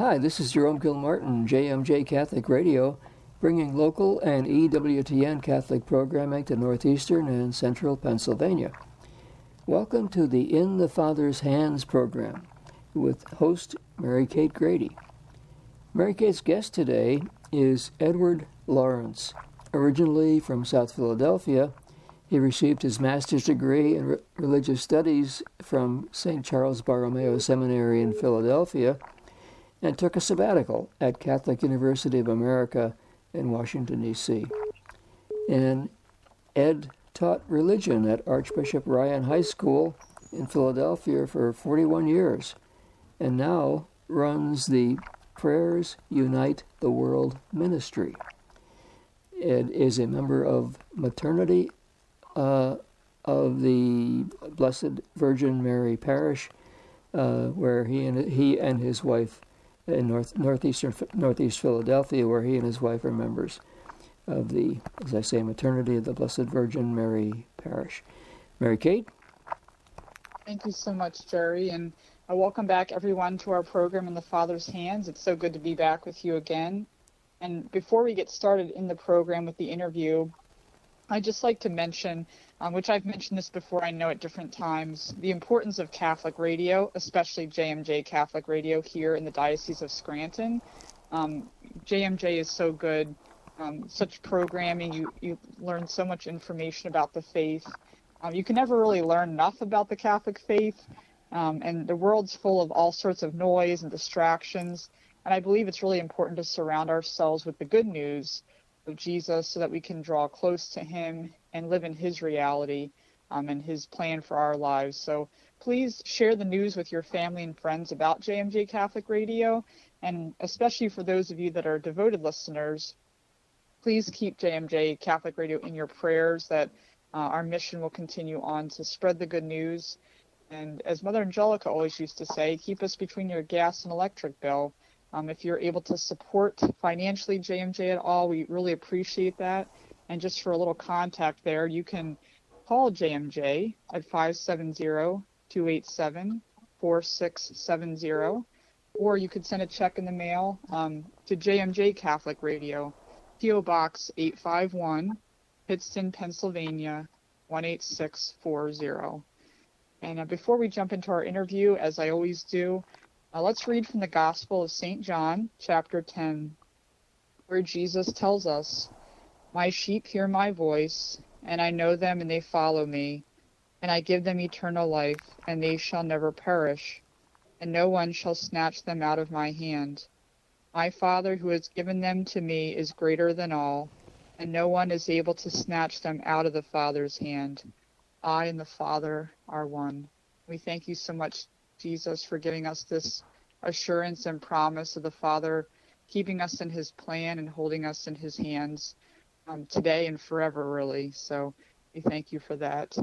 Hi, this is Jerome Gilmartin, JMJ Catholic Radio, bringing local and EWTN Catholic programming to northeastern and central Pennsylvania. Welcome to the In the Father's Hands program with host Mary Kate Grady. Mary Kate's guest today is Edward Lawrence. Originally from South Philadelphia, he received his master's degree in Re- religious studies from St. Charles Borromeo Seminary in Philadelphia and took a sabbatical at Catholic University of America in Washington, D.C. And Ed taught religion at Archbishop Ryan High School in Philadelphia for 41 years and now runs the Prayers Unite the World ministry. Ed is a member of Maternity uh, of the Blessed Virgin Mary Parish, uh, where he and he and his wife in north northeastern northeast Philadelphia, where he and his wife are members of the, as I say, Maternity of the Blessed Virgin Mary Parish. Mary Kate. Thank you so much, Jerry, and uh, welcome back everyone to our program in the Father's Hands. It's so good to be back with you again. And before we get started in the program with the interview, I'd just like to mention, um, which I've mentioned this before, I know at different times, the importance of Catholic radio, especially JMJ Catholic Radio here in the Diocese of Scranton. Um, JMJ is so good, um, such programming. You you learn so much information about the faith. Um, you can never really learn enough about the Catholic faith, um, and the world's full of all sorts of noise and distractions. And I believe it's really important to surround ourselves with the good news of Jesus so that we can draw close to him and live in his reality um, and his plan for our lives. So please share the news with your family and friends about JMJ Catholic Radio. And especially for those of you that are devoted listeners, please keep JMJ Catholic Radio in your prayers that uh, our mission will continue on to spread the good news. And as Mother Angelica always used to say, keep us between your gas and electric bill. Um, if you're able to support financially JMJ at all, we really appreciate that. And just for a little contact there, you can call JMJ at 570-287-4670, or you could send a check in the mail um, to JMJ Catholic Radio, PO Box 851, Pittston, Pennsylvania 18640. And uh, before we jump into our interview, as I always do, uh, let's read from the Gospel of St. John, chapter 10, where Jesus tells us, My sheep hear my voice, and I know them, and they follow me, and I give them eternal life, and they shall never perish, and no one shall snatch them out of my hand. My Father, who has given them to me, is greater than all, and no one is able to snatch them out of the Father's hand. I and the Father are one. We thank you so much, Jesus, for giving us this assurance and promise of the Father keeping us in his plan and holding us in his hands um, today and forever, really. So we thank you for that.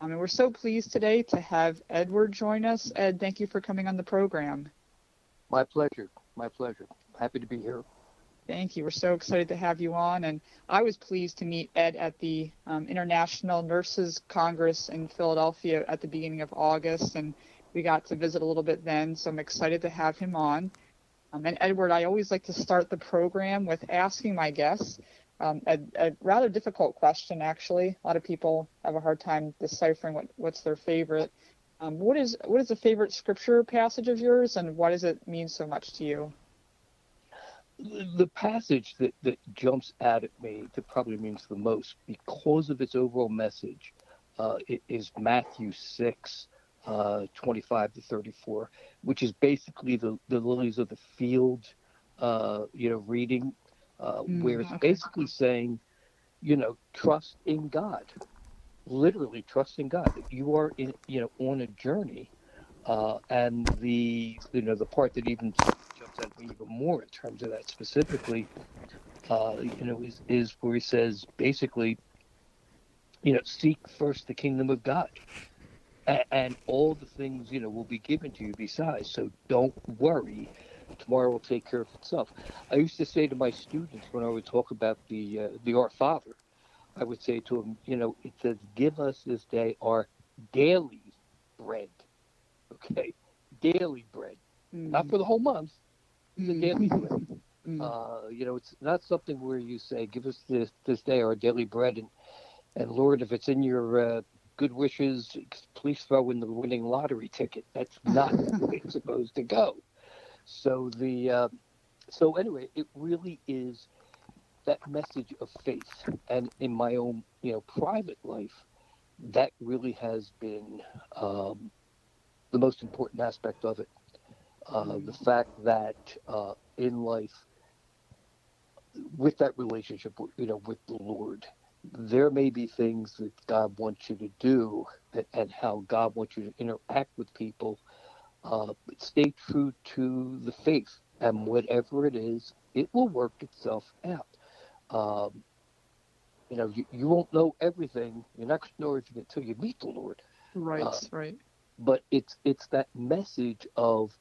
Um, and we're so pleased today to have Edward join us. Ed, thank you for coming on the program. My pleasure. My pleasure. Happy to be here. Thank you. We're so excited to have you on. And I was pleased to meet Ed at the um, International Nurses Congress in Philadelphia at the beginning of August. And we got to visit a little bit then, so I'm excited to have him on. Um, and Edward, I always like to start the program with asking my guests um, a, a, rather difficult question, actually. A lot of people have a hard time deciphering what, what's their favorite. Um, what is what is a favorite scripture passage of yours, and why does it mean so much to you? The passage that, that jumps out at me that probably means the most because of its overall message uh, is Matthew 6, uh, 25 to 34, which is basically the, the lilies of the field, uh, you know, reading, uh, mm, where it's okay. basically saying, you know, trust in God, literally trust in God. You are in, you know, on a journey, uh, and the, you know, the part that even jumps at me even more in terms of that specifically, uh, you know, is is where he says basically, you know, seek first the kingdom of God and all the things you know will be given to you besides so don't worry tomorrow will take care of itself i used to say to my students when i would talk about the uh, the our father i would say to them you know it says give us this day our daily bread okay daily bread mm. not for the whole month It's a daily bread. Mm. Uh, you know, it's not something where you say, "Give us this this day our daily bread," and and Lord, if it's in your uh, good wishes, please throw in the winning lottery ticket. That's not the way it's supposed to go. So the uh, so anyway, it really is that message of faith, and in my own you know private life, that really has been um, the most important aspect of it. Uh, the fact that uh, in life, with that relationship, you know, with the Lord, there may be things that God wants you to do and, and how God wants you to interact with people. Uh, stay true to the faith, and whatever it is, it will work itself out. Um, you know, you, you won't know everything. You're not going to know everything until you meet the Lord. Right, uh, right. But it's it's that message of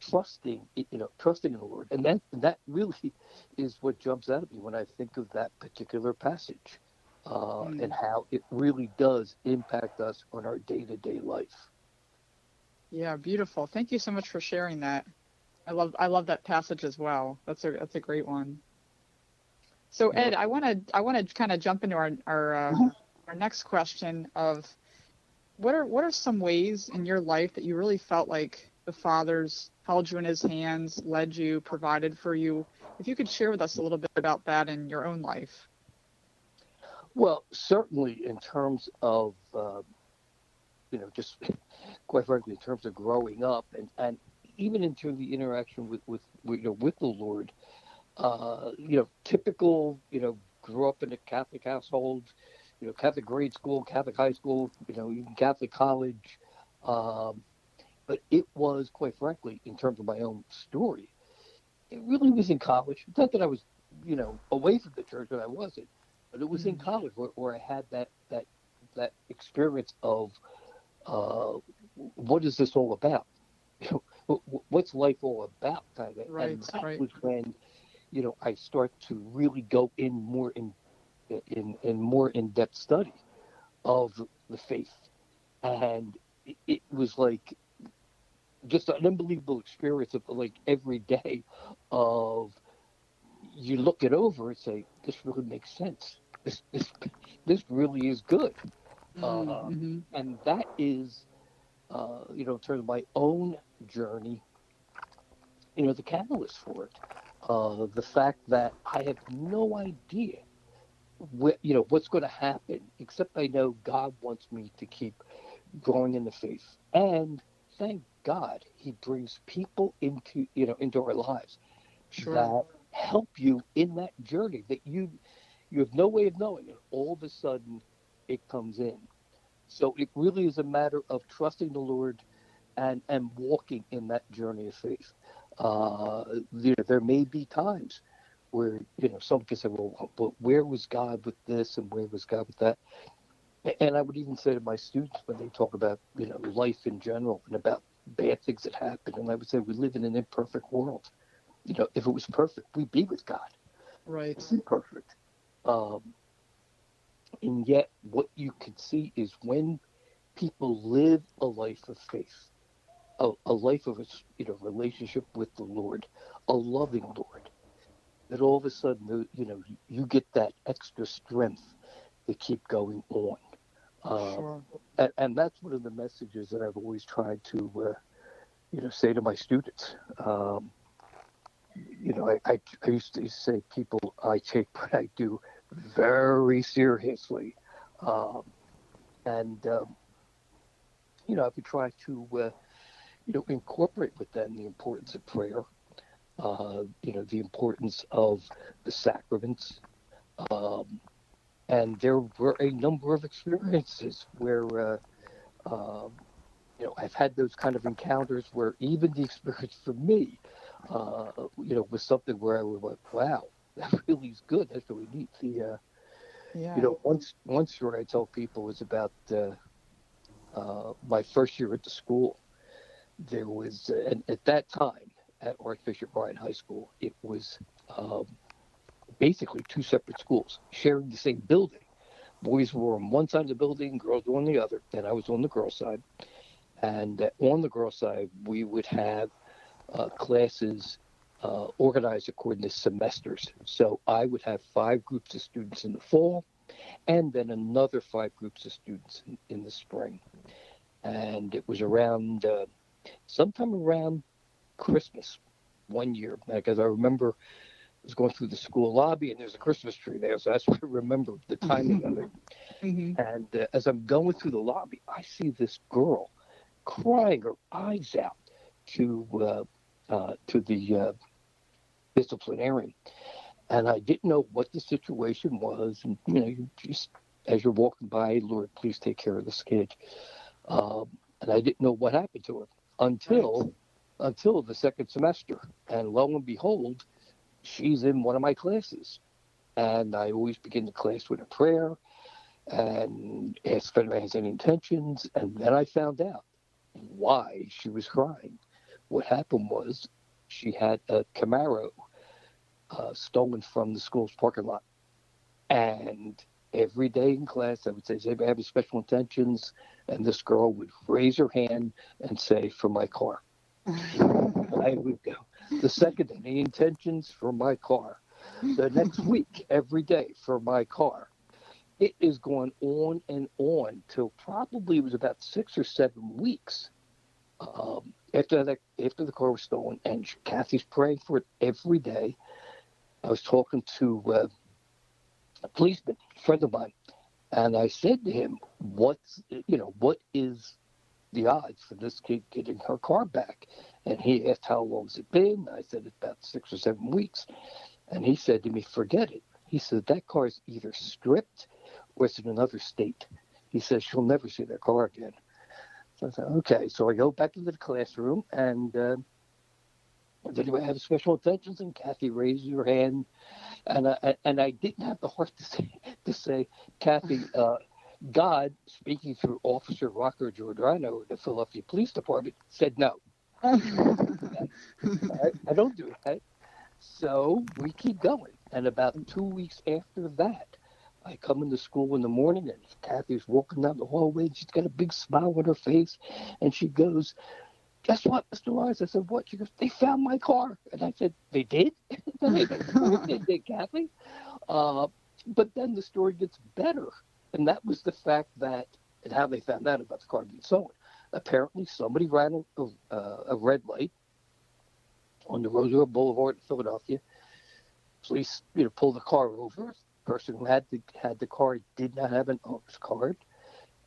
trusting, you know, trusting in the Lord, and that that really is what jumps out at me when I think of that particular passage, uh, Mm. and how it really does impact us on our day to day life. Yeah, beautiful. Thank you so much for sharing that. I love I love that passage as well. That's a that's a great one. So Ed, I want to I want to kind of jump into our our uh, Mhm. our next question of what are what are some ways in your life that you really felt like the Father's held you in His hands, led you, provided for you? If you could share with us a little bit about that in your own life. Well, certainly in terms of, uh, you know, just quite frankly, in terms of growing up and, and even into the interaction with, with, you know, with the Lord, uh, you know, typical, you know, grew up in a Catholic household, you know, Catholic grade school, Catholic high school, you know, even Catholic college. Um, but it was, quite frankly, in terms of my own story, it really was in college. Not that I was, you know, away from the church, but I wasn't. But it was in Mhm. college where, where I had that that that experience of uh, what is this all about? What's life all about? Kind of. Right, and that right. was when, you know, I start to really go in more in in in more in depth study of the faith, and it, it was like just an unbelievable experience of like every day of you look it over and say this really makes sense this this this really is good Uh, Mhm. and that is uh, you know in terms of my own journey you know the catalyst for it uh, the fact that I have no idea what you know what's going to happen except I know God wants me to keep growing in the faith and thank God he brings people into you know into our lives Sure. that help you in that journey that you you have no way of knowing it all of a sudden it comes in. So it really is a matter of trusting the lord and and walking in that journey of faith. Uh you know, there may be times where you know someone can say well but where was god with this and where was god with that? And i would even say to my students when they talk about you know life in general and about bad things that happen and i would say we live in an imperfect world you know, if it was perfect, we'd be with God. Right. It's imperfect. Um, and yet, what you can see is when people live a life of faith, a, a life of a you know relationship with the Lord, a loving Lord, that all of a sudden, the- you know, you get that extra strength to keep going on. Uh, Sure. and, and that's one of the messages that I've always tried to, uh, you know, say to my students. Um, you know, I, I, I used to say, people, I take what I do very seriously, um, and um, you know, I would try to, uh, you know, incorporate with them the importance of prayer. Uh, you know, the importance of the sacraments. Um, and there were a number of experiences where, uh, um, you know, I've had those kind of encounters where even the experience for me, uh, you know, was something where I was like, wow, that really is good. That's really neat. The, uh, Yeah. you know, once one story I tell people is about uh, uh, my first year at the school. There was, uh, and at that time at Archbishop Ryan High School, it was um, basically two separate schools sharing the same building. Boys were on one side of the building, girls were on the other, and I was on the girl side. And uh, on the girl side, we would have uh, classes uh, organized according to semesters. So I would have five groups of students in the fall, and then another five groups of students in, in the spring. And it was around uh, sometime around Christmas one year, because I remember I was going through the school lobby and there's a Christmas tree there, so that's what I remember the timing of it. Mm-hmm. And uh, as I'm going through the lobby, I see this girl crying her eyes out to uh, to the uh, disciplinarian, and I didn't know what the situation was. And you know, you just as you're walking by, Lord, please take care of this kid. Um, and I didn't know what happened to her until until the second semester, and lo and behold, she's in one of my classes. And I always begin the class with a prayer and ask if anybody has any intentions. And then I found out why she was crying. What happened was she had a Camaro uh, stolen from the school's parking lot. And every day in class, I would say, Does anybody have any special intentions? And this girl would raise her hand and say, For my car. I would go. The second, any intentions for my car. The next week, every day for my car. It is going on and on till probably it was about six or seven weeks um, after that. After the car was stolen, and Kathy's praying for it every day. I was talking to uh, a policeman, a friend of mine, and I said to him, "What's you know what is the odds for this kid getting her car back?" And he asked, "How long's it been?" I said, "It's about six or seven weeks," and he said to me, "Forget it." He said that car is either stripped or it's in another state. He says she'll never see that car again. So I said, "Okay." So I go back into the classroom and. Uh, did anybody have special intentions? And Kathy raised her hand, and I, and I didn't have the heart to say, to say Kathy, uh, God, speaking through Officer Rocker Giordano of the Philadelphia Police Department, said no. I, I don't do that. So we keep going. And about two weeks after that, I come into school in the morning, and Kathy's walking down the hallway, and she's got a big smile on her face, and she goes, guess what, Mr. Lawrence? I said, what? She goes, they found my car. And I said, they did? they did, Kathy? Uh, but then the story gets better. And that was the fact that, and how they found out about the car being stolen. Apparently, somebody ran a, uh, a red light on the Roosevelt Boulevard in Philadelphia. Police, you know, pulled the car over. Person who had the had the car did not have an owner's card.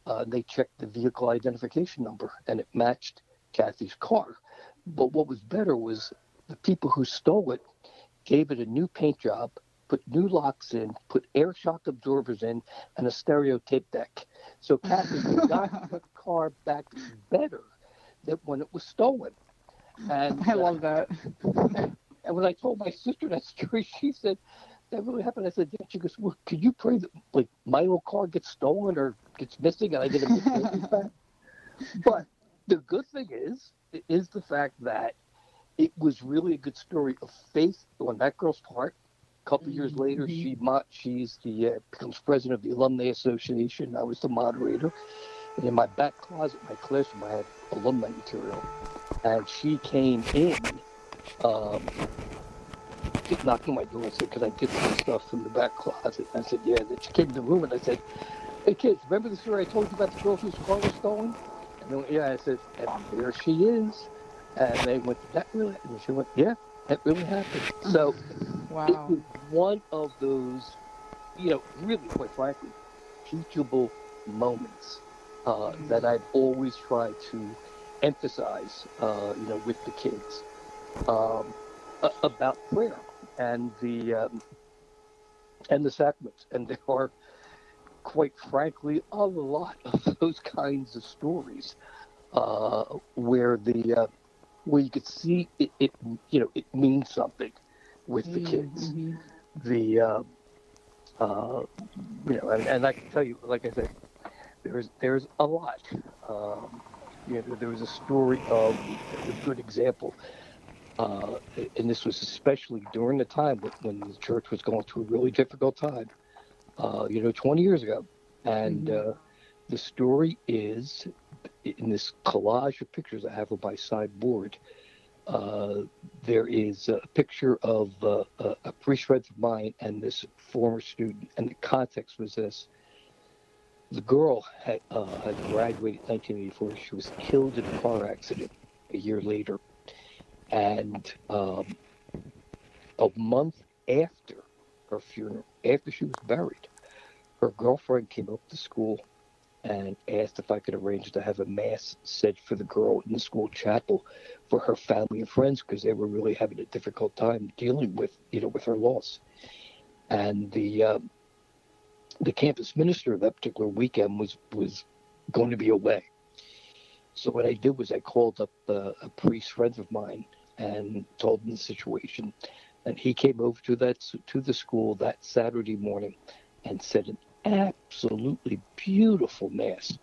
Uh, they checked the vehicle identification number, and it matched Kathy's car. But what was better was the people who stole it gave it a new paint job, put new locks in, put air shock absorbers in, and a stereo tape deck. So Kathy got the car back better than when it was stolen. And I love that. and when I told my sister that story, she said, "That really happened." I said, "Yeah." She goes, "Well, could you pray that like my old car gets stolen or gets missing, and I get a back?" But the good thing is, is the fact that it was really a good story of faith on that girl's part. A couple mm-hmm. years later, she she's the uh, becomes president of the alumni association. I was the moderator, and in my back closet, my classroom, I had alumni material, and she came in, um, knocking my door and said, "Could I get some stuff from the back closet?" And I said, "Yeah." And then she came in the room, and I said, "Hey kids, remember the story I told you about the girl whose car was stolen?" And then, yeah, I said, and there she is. And they went, that really? And she went, yeah, that really happened. So wow. it was one of those, you know, really, quite frankly, teachable moments uh, mm-hmm. that I've always tried to emphasize, uh, you know, with the kids um, about prayer and the um, and the sacraments. And there are quite frankly, a lot of those kinds of stories uh, where the uh, where you could see it, it, you know, it means something with the kids. Mm-hmm. The uh, uh, you know, and, and, I can tell you, like I said, there's there's a lot. Um, you know, there was a story of a good example. Uh, and this was especially during the time when the church was going through a really difficult time uh, you know, 20 years ago. And mm-hmm. uh, the story is in this collage of pictures I have on my sideboard. uh, there is a picture of uh, a, priest friend of mine and this former student, and the context was this. The girl had, uh, had graduated in 1984. She was killed in a car accident a year later. And um, a month after her funeral, after she was buried, her girlfriend came up to school and asked if I could arrange to have a mass said for the girl in the school chapel for her family and friends because they were really having a difficult time dealing with you know with her loss. And the uh, the campus minister that particular weekend was was going to be away. So what I did was I called up uh, a priest friend of mine and told him the situation, and he came over to that to the school that Saturday morning and said an absolutely beautiful mass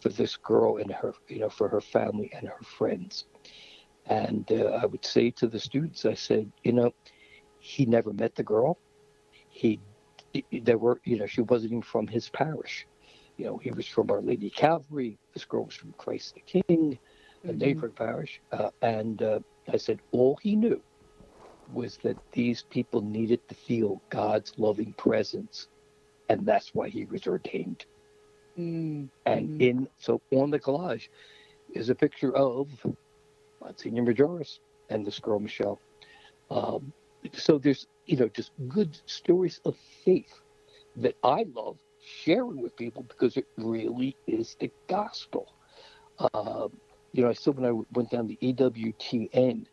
for this girl and her, you know, for her family and her friends. And uh, I would say to the students, I said, you know, he never met the girl. He, there were, you know, she wasn't even from his parish. You know, he was from Our Lady Calvary. This girl was from Christ the King, a mm-hmm. neighboring parish. Uh, and uh, I said, all he knew was that these people needed to feel God's loving presence and that's why he was ordained. Mm-hmm. And in so on the collage is a picture of Monsignor Majoris and this girl Michelle. Um, so there's you know just good stories of faith that I love sharing with people because it really is the gospel. Uh, you know, I still when I went down the EWTN,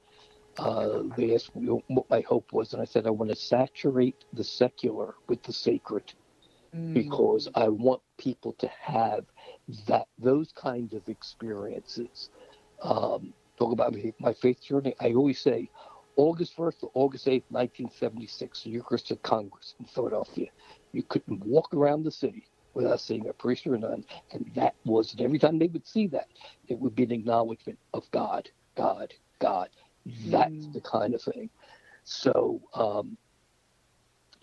uh, they asked me what my hope was, and I said I want to saturate the secular with the sacred mm. because I want people to have that those kinds of experiences. Um, talk about my faith journey. I always say August 1st to August 8th, 1976, the Eucharistic Congress in Philadelphia. You couldn't walk around the city without seeing a priest or a nun. And that was, and every time they would see that, it would be an acknowledgement of God, God, God. That's mm. the kind of thing. So, um,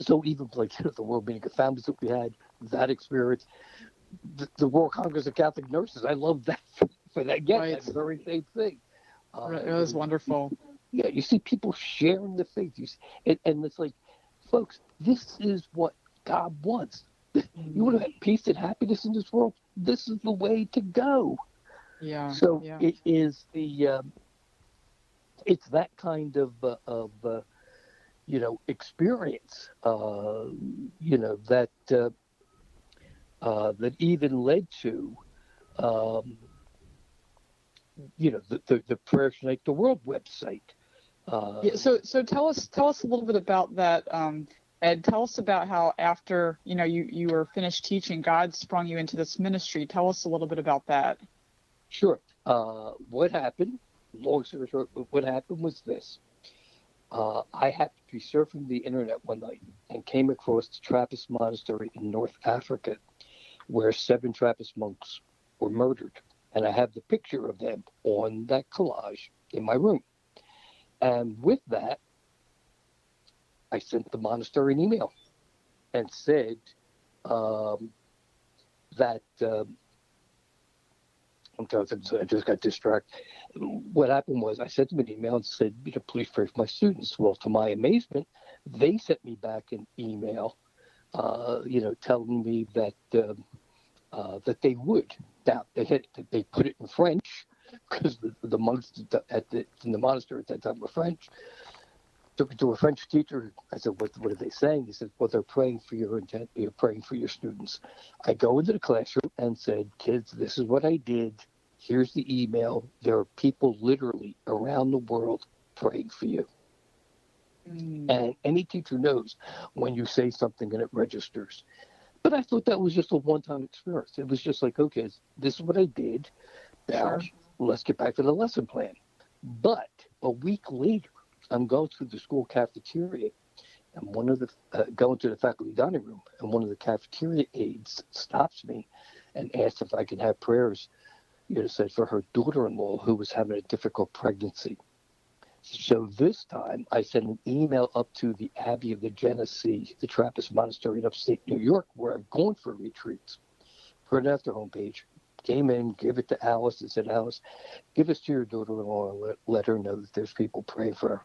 so even like you know, the World Meeting of Families that we had, that experience, the, the World Congress of Catholic Nurses, I love that for that. Again, right. that very same thing. Uh. It was wonderful. Yeah, you see people sharing the faith, you see, and, and it's like, folks, this is what God wants. You want to have peace and happiness in this world. This is the way to go. Yeah. So yeah. it is the, um, it's that kind of uh, of uh, you know, experience, uh, you know, that uh, uh, that even led to, um, you know, the, the, the Prayers Unite the World website. Uh, yeah, so, so tell us, tell us a little bit about that. Um, Ed, tell us about how after you know you you were finished teaching, God sprung you into this ministry. Tell us a little bit about that. Sure. Uh, what happened? Long story short, what happened was this uh, I happened to be surfing the internet one night and came across the Trappist monastery in North Africa, where seven Trappist monks were murdered. And I have the picture of them on that collage in my room. And with that, I sent the monastery an email and said um, that um, I'm I just got distracted. What happened was I sent them an email and said, you know, please pray for my students. Well, to my amazement, they sent me back an email, uh, you know, telling me that uh, uh, that they would. Now they had they put it in French because the, the monks at the in the monastery at that time were French. Took it to a French teacher. I said, "What what are they saying?" He said, "Well, they're praying for your intent. You're praying for your students." I go into the classroom and said, "Kids, this is what I did. Here's the email. There are people literally around the world praying for you." Mm. And any teacher knows when you say something and it registers. But I thought that was just a one-time experience. It was just like, okay, this is what I did. Now sure. let's get back to the lesson plan. But a week later, I'm going through the school cafeteria, and one of the uh, going to the faculty dining room, and one of the cafeteria aides stops me and asks if I can have prayers, you know, said for her daughter-in-law who was having a difficult pregnancy. So this time, I sent an email up to the Abbey of the Genesee, the Trappist Monastery in upstate New York, where I'm going for retreats. Put it at their homepage, came in, gave it to Alice, and said, Alice, give this to your daughter-in-law and let, let her know that there's people praying for her.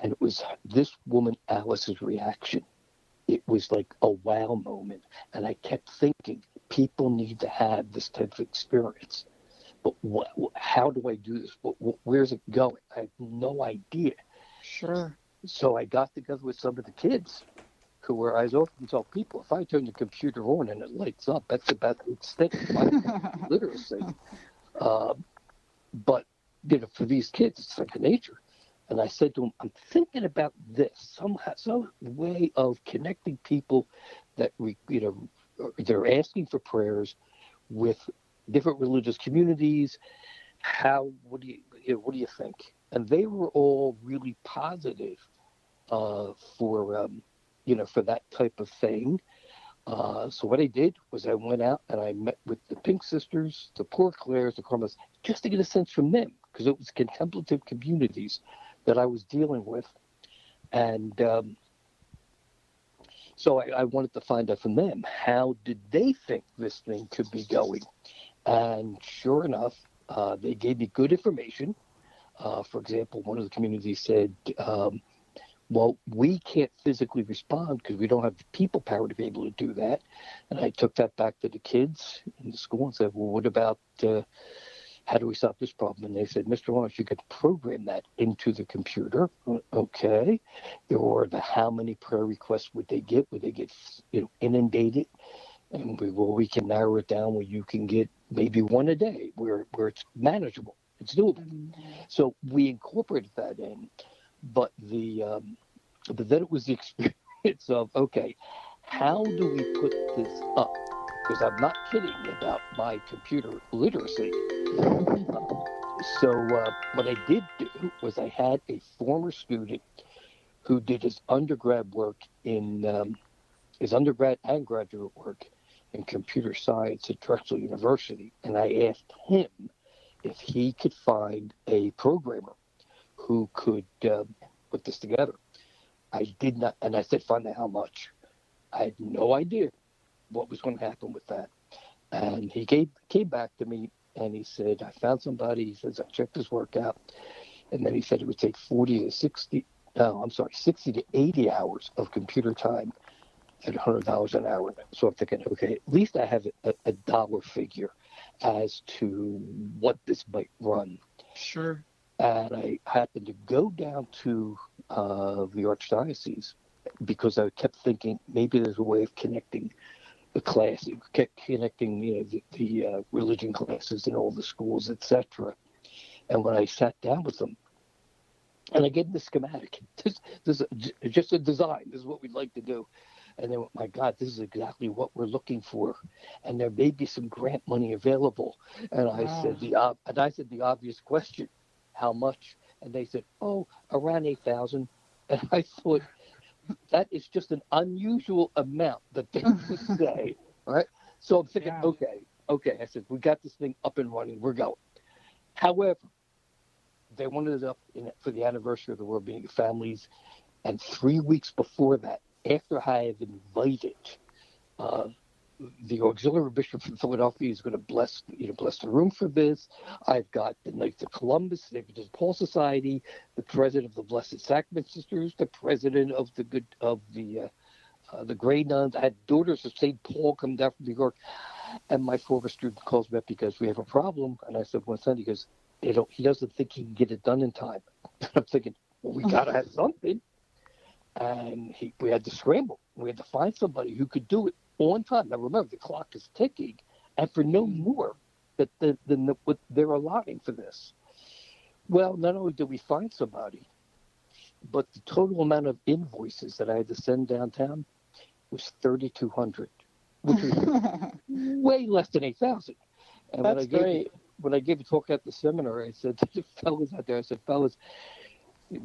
And it was this woman, Alice's reaction. It was like a wow moment. And I kept thinking, people need to have this type of experience. But what, how do I do this? Where's it going? I have no idea. Sure. So I got together with some of the kids who were, I often tell people, if I turn the computer on and it lights up, that's about the extent of my literacy. Um, but, you know, for these kids, it's second nature. And I said to them, I'm thinking about this, somehow, some way of connecting people that, we, you know, they're asking for prayers with different religious communities. How, what do you, you know, what do you think? And they were all really positive uh, for, um, you know, for that type of thing. Uh, so what I did was I went out and I met with the Pink Sisters, the Poor Clares, the Carmels, just to get a sense from them because it was contemplative communities that I was dealing with, and um, so I, I, wanted to find out from them how did they think this thing could be going, and sure enough, uh, they gave me good information. Uh, for example, one of the communities said, um, "Well, we can't physically respond because we don't have the people power to be able to do that." And I took that back to the kids in the school and said, "Well, what about?" Uh, how do we stop this problem? And they said, Mr. Lawrence, you could program that into the computer. Okay. Or the how many prayer requests would they get? Would they get you know inundated? And we well, we can narrow it down where you can get maybe one a day, where where it's manageable, it's doable. Mm-hmm. So we incorporated that in, but the um, but then it was the experience of okay, how do we put this up? because I'm not kidding about my computer literacy. so uh, what I did do was I had a former student who did his undergrad work in um, his undergrad and graduate work in computer science at Drexel University, and I asked him if he could find a programmer who could uh, put this together. I did not, and I said, find out how much. I had no idea what was going to happen with that. And he came, came back to me and he said, I found somebody. He says, I checked his work out. And then he said it would take 40 to 60, no, I'm sorry, 60 to 80 hours of computer time at $100 an hour. So I'm thinking, okay, at least I have a, a dollar figure as to what this might run. Sure. And I happened to go down to uh, the Archdiocese because I kept thinking maybe there's a way of connecting the class, connecting you know, the, the uh, religion classes in all the schools, etc. And when I sat down with them, and I gave them the schematic, this, this is just a design. This is what we'd like to do. And they went, my God, this is exactly what we're looking for. And there may be some grant money available. And I wow. said the and I said the obvious question, how much? And they said, oh, around eight thousand. And I thought, that is just an unusual amount that they would say. Right? So I'm thinking, yeah. okay, okay. I said, we got this thing up and running. We're going. However, they wanted it up in, for the anniversary of the World Being Families. And three weeks before that, after I have invited uh, the auxiliary bishop from Philadelphia is going to bless, you know, bless the room for this. I've got the Knights of Columbus, the St. Paul Society, the president of the Blessed Sacrament Sisters, the president of the good of the uh, uh, the Grey Nuns. I had daughters of St. Paul come down from New York, and my former student calls me up because we have a problem, and I said, "What's that?" He goes, "They don't. He doesn't think he can get it done in time." I'm thinking, "Well, we got to have something." And he, we had to scramble. We had to find somebody who could do it on time. Now remember, the clock is ticking, and for no more that than the, what they're allotting for this. Well, not only did we find somebody, but the total amount of invoices that I had to send downtown was 3,200, which was way less than 8,000. And That's when I gave, great. When I gave a talk at the seminar, I said to the fellows out there, I said, fellas,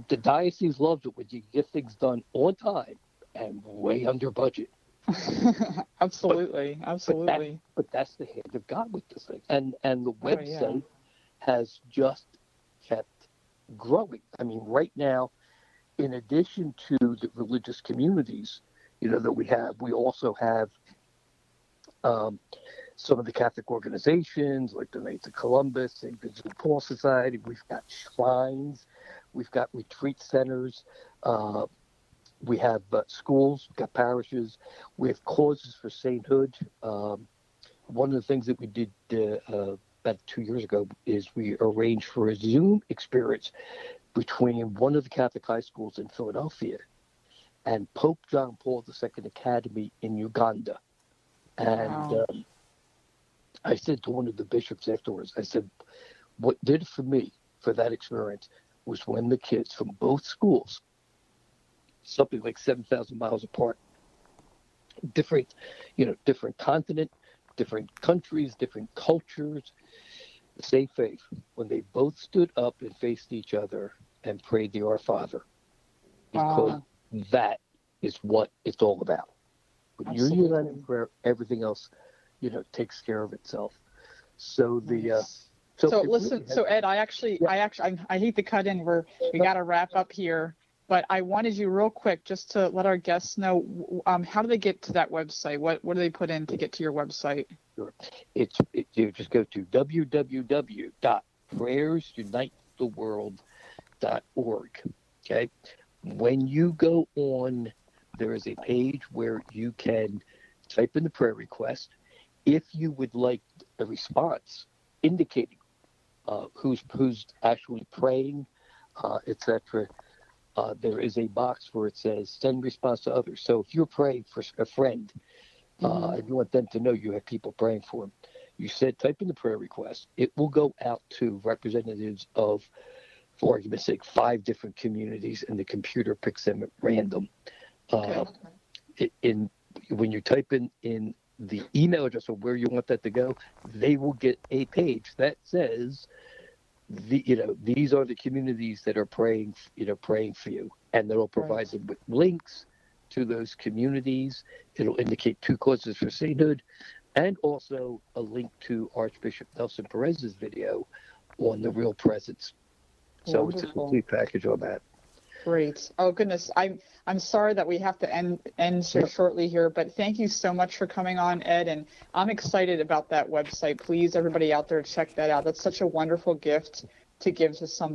the diocese loves it when you get things done on time and way under budget. absolutely, but, absolutely. But, that, but, that's the hand of God with this thing, and and the website oh, yeah. has just kept growing. I mean, right now, in addition to the religious communities, you know that we have, we also have um, some of the Catholic organizations like the Knights of Columbus, St. Vincent Paul Society. We've got shrines, we've got retreat centers, uh, we have uh, schools, we've got parishes, we have causes for sainthood. Um, one of the things that we did uh, uh, about two years ago is we arranged for a Zoom experience between one of the Catholic high schools in Philadelphia and Pope John Paul II Academy in Uganda. And Wow. um, I said to one of the bishops afterwards, I said, what did for me for that experience was when the kids from both schools, something like 7,000 miles apart, different, you know, different continent, different countries, different cultures, the same faith, when they both stood up and faced each other and prayed the Our Father. Because Wow. that is what it's all about. When you're united in prayer, everything else, you know, takes care of itself. So the uh, so, So listen, really so Ed, I actually, Yeah. I actually, I, I hate to cut in. We're we got to wrap up here, but I wanted you real quick just to let our guests know, um, how do they get to that website? What what do they put in to get to your website? it's it, you just go to www.prayersunitetheworld.org. Okay, when you go on, there is a page where you can type in the prayer request. If you would like a response indicating uh, who's who's actually praying, uh, etc. Uh, there is a box where it says send response to others. So if you're praying for a friend, uh, Mhm. and you want them to know you have people praying for them, you said type in the prayer request. It will go out to representatives of, for argument's sake, five different communities, and the computer picks them at random. Uh, Okay. in when you type in in the email address of where you want that to go, they will get a page that says, the you know these are the communities that are praying you know praying for you, and it'll provide Right. them with links to those communities. It'll indicate two causes for sainthood, and also a link to Archbishop Nelson Perez's video on the real presence. So it's a complete package on that. Great. Oh goodness, I'm I'm sorry that we have to end end so shortly here, but thank you so much for coming on, Ed, and I'm excited about that website. Please, everybody out there, check that out. That's such a wonderful gift to give to somebody.